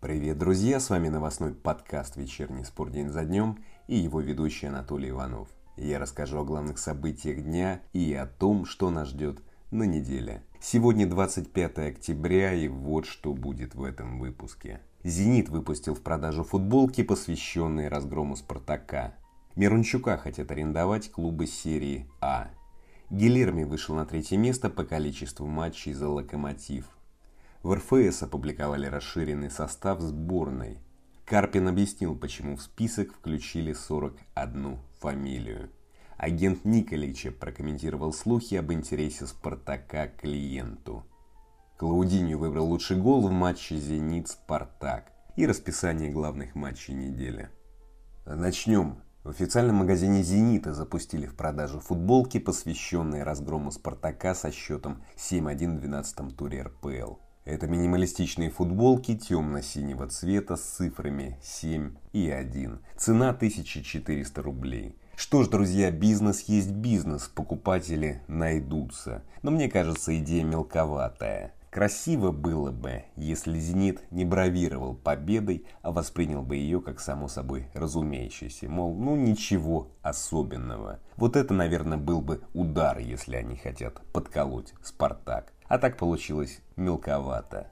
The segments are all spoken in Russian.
Привет, друзья! С вами новостной подкаст «Вечерний спор день за днем» и его ведущий Анатолий Иванов. Я расскажу о главных событиях дня и о том, что нас ждет на неделе. Сегодня 25 октября и вот что будет в этом выпуске. «Зенит» выпустил в продажу футболки, посвященные разгрому «Спартака». Мирончука хотят арендовать клубы серии А. Гилерми вышел на третье место по количеству матчей за «Локомотив». В РФС опубликовали расширенный состав сборной. Карпин объяснил, почему в список включили 41 фамилию. Агент Николича прокомментировал слухи об интересе «Спартака» к клиенту. Клаудинью выбрал лучший гол в матче «Зенит-Спартак» и расписание главных матчей недели. Начнем. В официальном магазине «Зенита» запустили в продажу футболки, посвященные разгрому «Спартака» со счетом 7-1 в 12 туре РПЛ. Это минималистичные футболки темно-синего цвета с цифрами 7 и 1. Цена 1400 рублей. Что ж, друзья, бизнес есть бизнес, покупатели найдутся. Но мне кажется, идея мелковатая. Красиво было бы, если «Зенит» не бравировал победой, а воспринял бы ее как само собой разумеющееся. Мол, ну ничего особенного. Вот это, наверное, был бы удар, если они хотят подколоть «Спартак». А так получилось мелковато.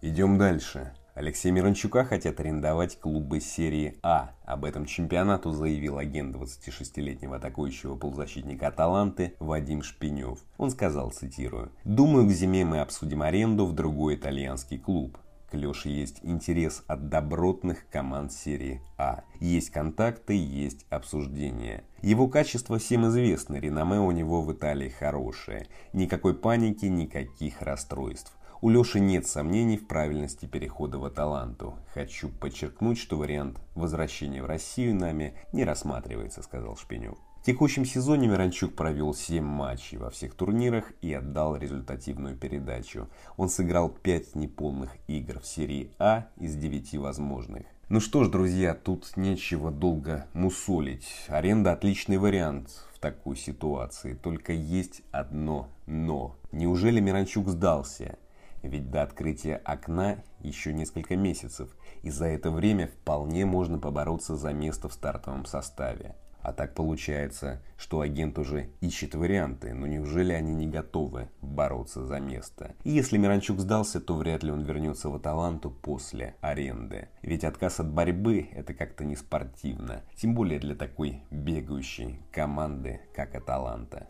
Идем дальше. Алексея Мирончука хотят арендовать клубы серии А. Об этом чемпионату заявил агент 26-летнего атакующего полузащитника Аталанты Вадим Шпинев. Он сказал, цитирую, «Думаю, к зиме мы обсудим аренду в другой итальянский клуб. К Леше есть интерес от добротных команд серии А. Есть контакты, есть обсуждения. Его качество всем известно, реноме у него в Италии хорошее. Никакой паники, никаких расстройств. У Леши нет сомнений в правильности перехода в Аталанту. Хочу подчеркнуть, что вариант возвращения в Россию нами не рассматривается, сказал Шпенев. В текущем сезоне Миранчук провел 7 матчей во всех турнирах и отдал результативную передачу. Он сыграл 5 неполных игр в серии А из 9 возможных. Ну что ж, друзья, тут нечего долго мусолить. Аренда отличный вариант в такой ситуации. Только есть одно «но». Неужели Миранчук сдался? Ведь до открытия окна еще несколько месяцев, и за это время вполне можно побороться за место в стартовом составе. А так получается, что агент уже ищет варианты, но неужели они не готовы бороться за место? И если Миранчук сдался, то вряд ли он вернется в Аталанту после аренды. Ведь отказ от борьбы это как-то не спортивно, тем более для такой бегающей команды, как Аталанта.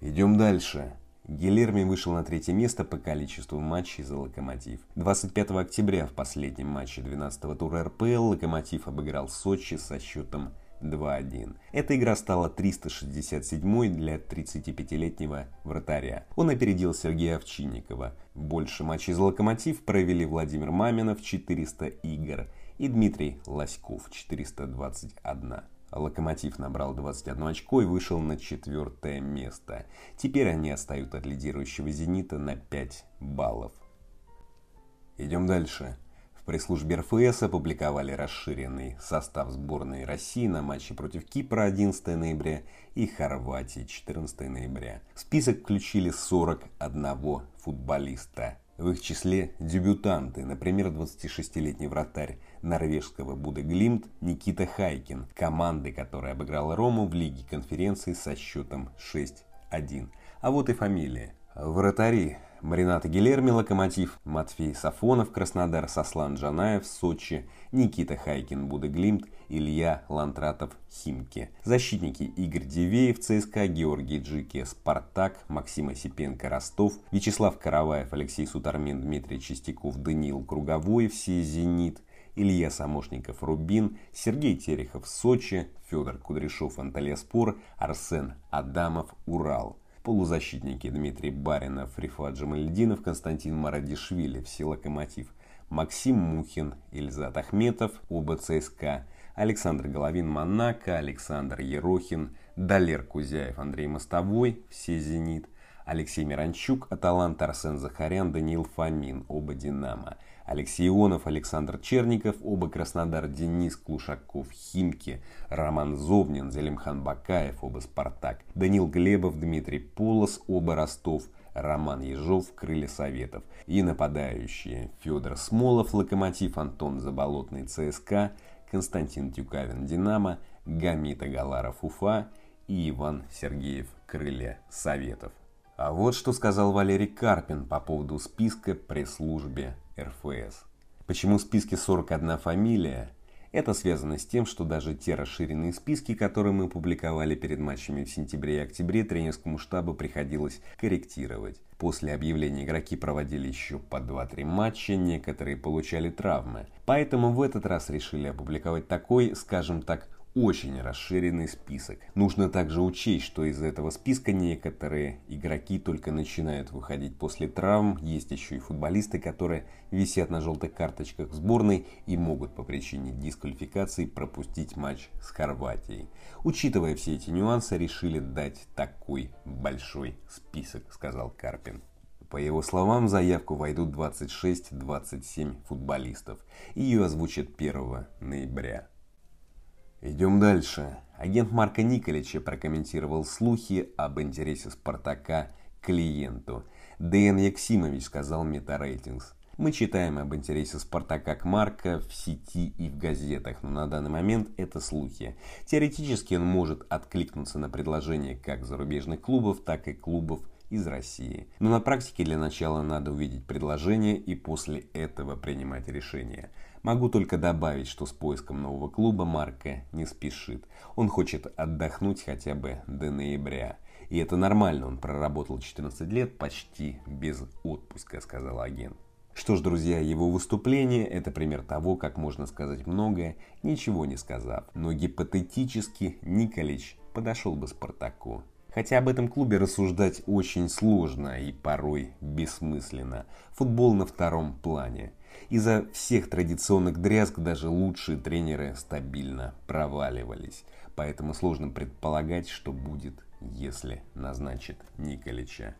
Идем дальше. Гилерми вышел на третье место по количеству матчей за «Локомотив». 25 октября в последнем матче 12-го тура РПЛ «Локомотив» обыграл Сочи со счетом 2-1. Эта игра стала 367-й для 35-летнего вратаря. Он опередил Сергея Овчинникова. Больше матчей за «Локомотив» провели Владимир Маминов 400 игр и Дмитрий Лоськов 421. Локомотив набрал 21 очко и вышел на четвертое место. Теперь они отстают от лидирующего «Зенита» на 5 баллов. Идем дальше. В пресс-службе РФС опубликовали расширенный состав сборной России на матче против Кипра 11 ноября и Хорватии 14 ноября. В список включили 41 футболиста. В их числе дебютанты, например, 26-летний вратарь норвежского Буде Глимт Никита Хайкин, команды, которая обыграла Рому в Лиге конференции со счетом 6-1. А вот и фамилия. Вратари Марината Гилерми, Локомотив, Матфей Сафонов, Краснодар, Сослан Джанаев, Сочи, Никита Хайкин, Будеглимт, Илья Лантратов, Химки. Защитники Игорь Дивеев, ЦСКА, Георгий Джики, Спартак, Максим Осипенко, Ростов, Вячеслав Караваев, Алексей Сутармин, Дмитрий Чистяков, Даниил Круговой, все «Зенит», Илья Самошников, Рубин, Сергей Терехов, Сочи, Федор Кудряшов, Анталия Арсен Адамов, Урал. Полузащитники Дмитрий Баринов, Рифат Джамальдинов, Константин Марадишвили, все локомотив. Максим Мухин, Ильзат Ахметов, оба ЦСКА, Александр Головин, Монако, Александр Ерохин, Далер Кузяев, Андрей Мостовой, все «Зенит», Алексей Миранчук, Аталант, Арсен Захарян, Даниил Фомин, оба «Динамо», Алексей Ионов, Александр Черников, оба Краснодар, Денис Клушаков, Химки, Роман Зовнин, Зелимхан Бакаев, оба Спартак, Данил Глебов, Дмитрий Полос, оба Ростов, Роман Ежов, Крылья Советов. И нападающие Федор Смолов, Локомотив, Антон Заболотный, ЦСКА, Константин Тюкавин, Динамо, Гамита Галаров, Уфа и Иван Сергеев, Крылья Советов. А вот что сказал Валерий Карпин по поводу списка пресс-службе РФС. Почему в списке 41 фамилия? Это связано с тем, что даже те расширенные списки, которые мы публиковали перед матчами в сентябре и октябре, тренерскому штабу приходилось корректировать. После объявления игроки проводили еще по 2-3 матча, некоторые получали травмы. Поэтому в этот раз решили опубликовать такой, скажем так, очень расширенный список. Нужно также учесть, что из этого списка некоторые игроки только начинают выходить после травм. Есть еще и футболисты, которые висят на желтых карточках сборной и могут по причине дисквалификации пропустить матч с Хорватией. Учитывая все эти нюансы, решили дать такой большой список, сказал Карпин. По его словам, в заявку войдут 26-27 футболистов. Ее озвучат 1 ноября. Идем дальше. Агент Марка Николича прокомментировал слухи об интересе Спартака клиенту. Дэн Яксимович сказал Метарейтингс. Мы читаем об интересе Спартака к Марка в сети и в газетах, но на данный момент это слухи. Теоретически он может откликнуться на предложение как зарубежных клубов, так и клубов из России. Но на практике для начала надо увидеть предложение и после этого принимать решение. Могу только добавить, что с поиском нового клуба Марка не спешит. Он хочет отдохнуть хотя бы до ноября. И это нормально, он проработал 14 лет почти без отпуска, сказал агент. Что ж, друзья, его выступление – это пример того, как можно сказать многое, ничего не сказав. Но гипотетически Николич подошел бы Спартаку. Хотя об этом клубе рассуждать очень сложно и порой бессмысленно. Футбол на втором плане. Из-за всех традиционных дрязг даже лучшие тренеры стабильно проваливались. Поэтому сложно предполагать, что будет, если назначит Николича.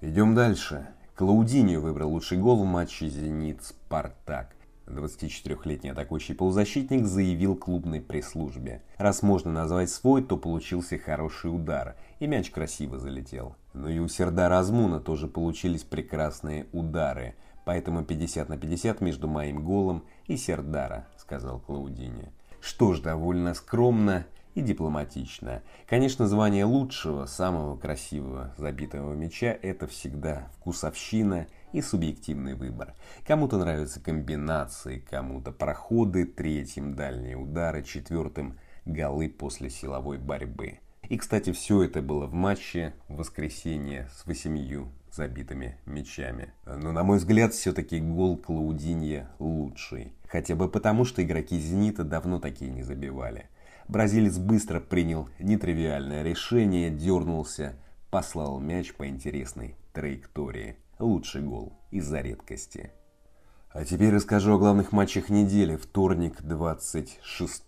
Идем дальше. Клаудиньо выбрал лучший гол в матче «Зенит-Спартак». 24-летний атакующий полузащитник заявил клубной пресс-службе. Раз можно назвать свой, то получился хороший удар, и мяч красиво залетел. Но и у Сердара Азмуна тоже получились прекрасные удары, поэтому 50 на 50 между моим голом и Сердара, сказал Клаудини. Что ж, довольно скромно и дипломатично. Конечно, звание лучшего, самого красивого забитого мяча – это всегда вкусовщина и субъективный выбор. Кому-то нравятся комбинации, кому-то проходы, третьим дальние удары, четвертым голы после силовой борьбы. И, кстати, все это было в матче в воскресенье с восемью забитыми мячами. Но, на мой взгляд, все-таки гол Клаудинья лучший. Хотя бы потому, что игроки «Зенита» давно такие не забивали. Бразилец быстро принял нетривиальное решение, дернулся, послал мяч по интересной траектории. Лучший гол из-за редкости. А теперь расскажу о главных матчах недели. Вторник, 26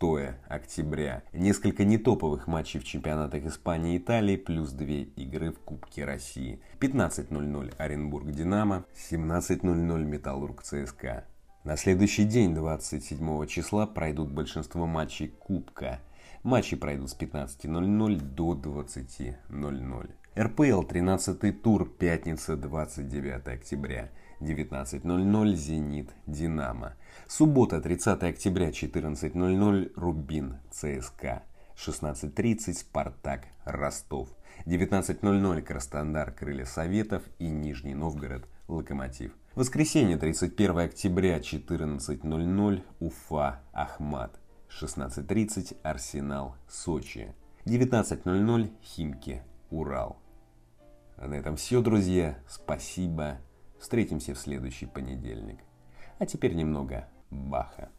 октября. Несколько нетоповых матчей в чемпионатах Испании и Италии, плюс две игры в Кубке России. 15.00 Оренбург Динамо, 17.00 Металлург ЦСКА. На следующий день, 27 числа, пройдут большинство матчей Кубка. Матчи пройдут с 15.00 до 20.00. РПЛ 13 тур, пятница, 29 октября. 19.00 «Зенит», «Динамо». Суббота, 30 октября, 14.00 «Рубин», «ЦСКА». 16.30 «Спартак», «Ростов». 19.00 Краснодар, «Крылья Советов» и Нижний Новгород, «Локомотив». Воскресенье, 31 октября, 14.00 Уфа, Ахмат. 16.30 Арсенал, Сочи. 19.00 Химки, Урал. А на этом все, друзья. Спасибо. Встретимся в следующий понедельник. А теперь немного Баха.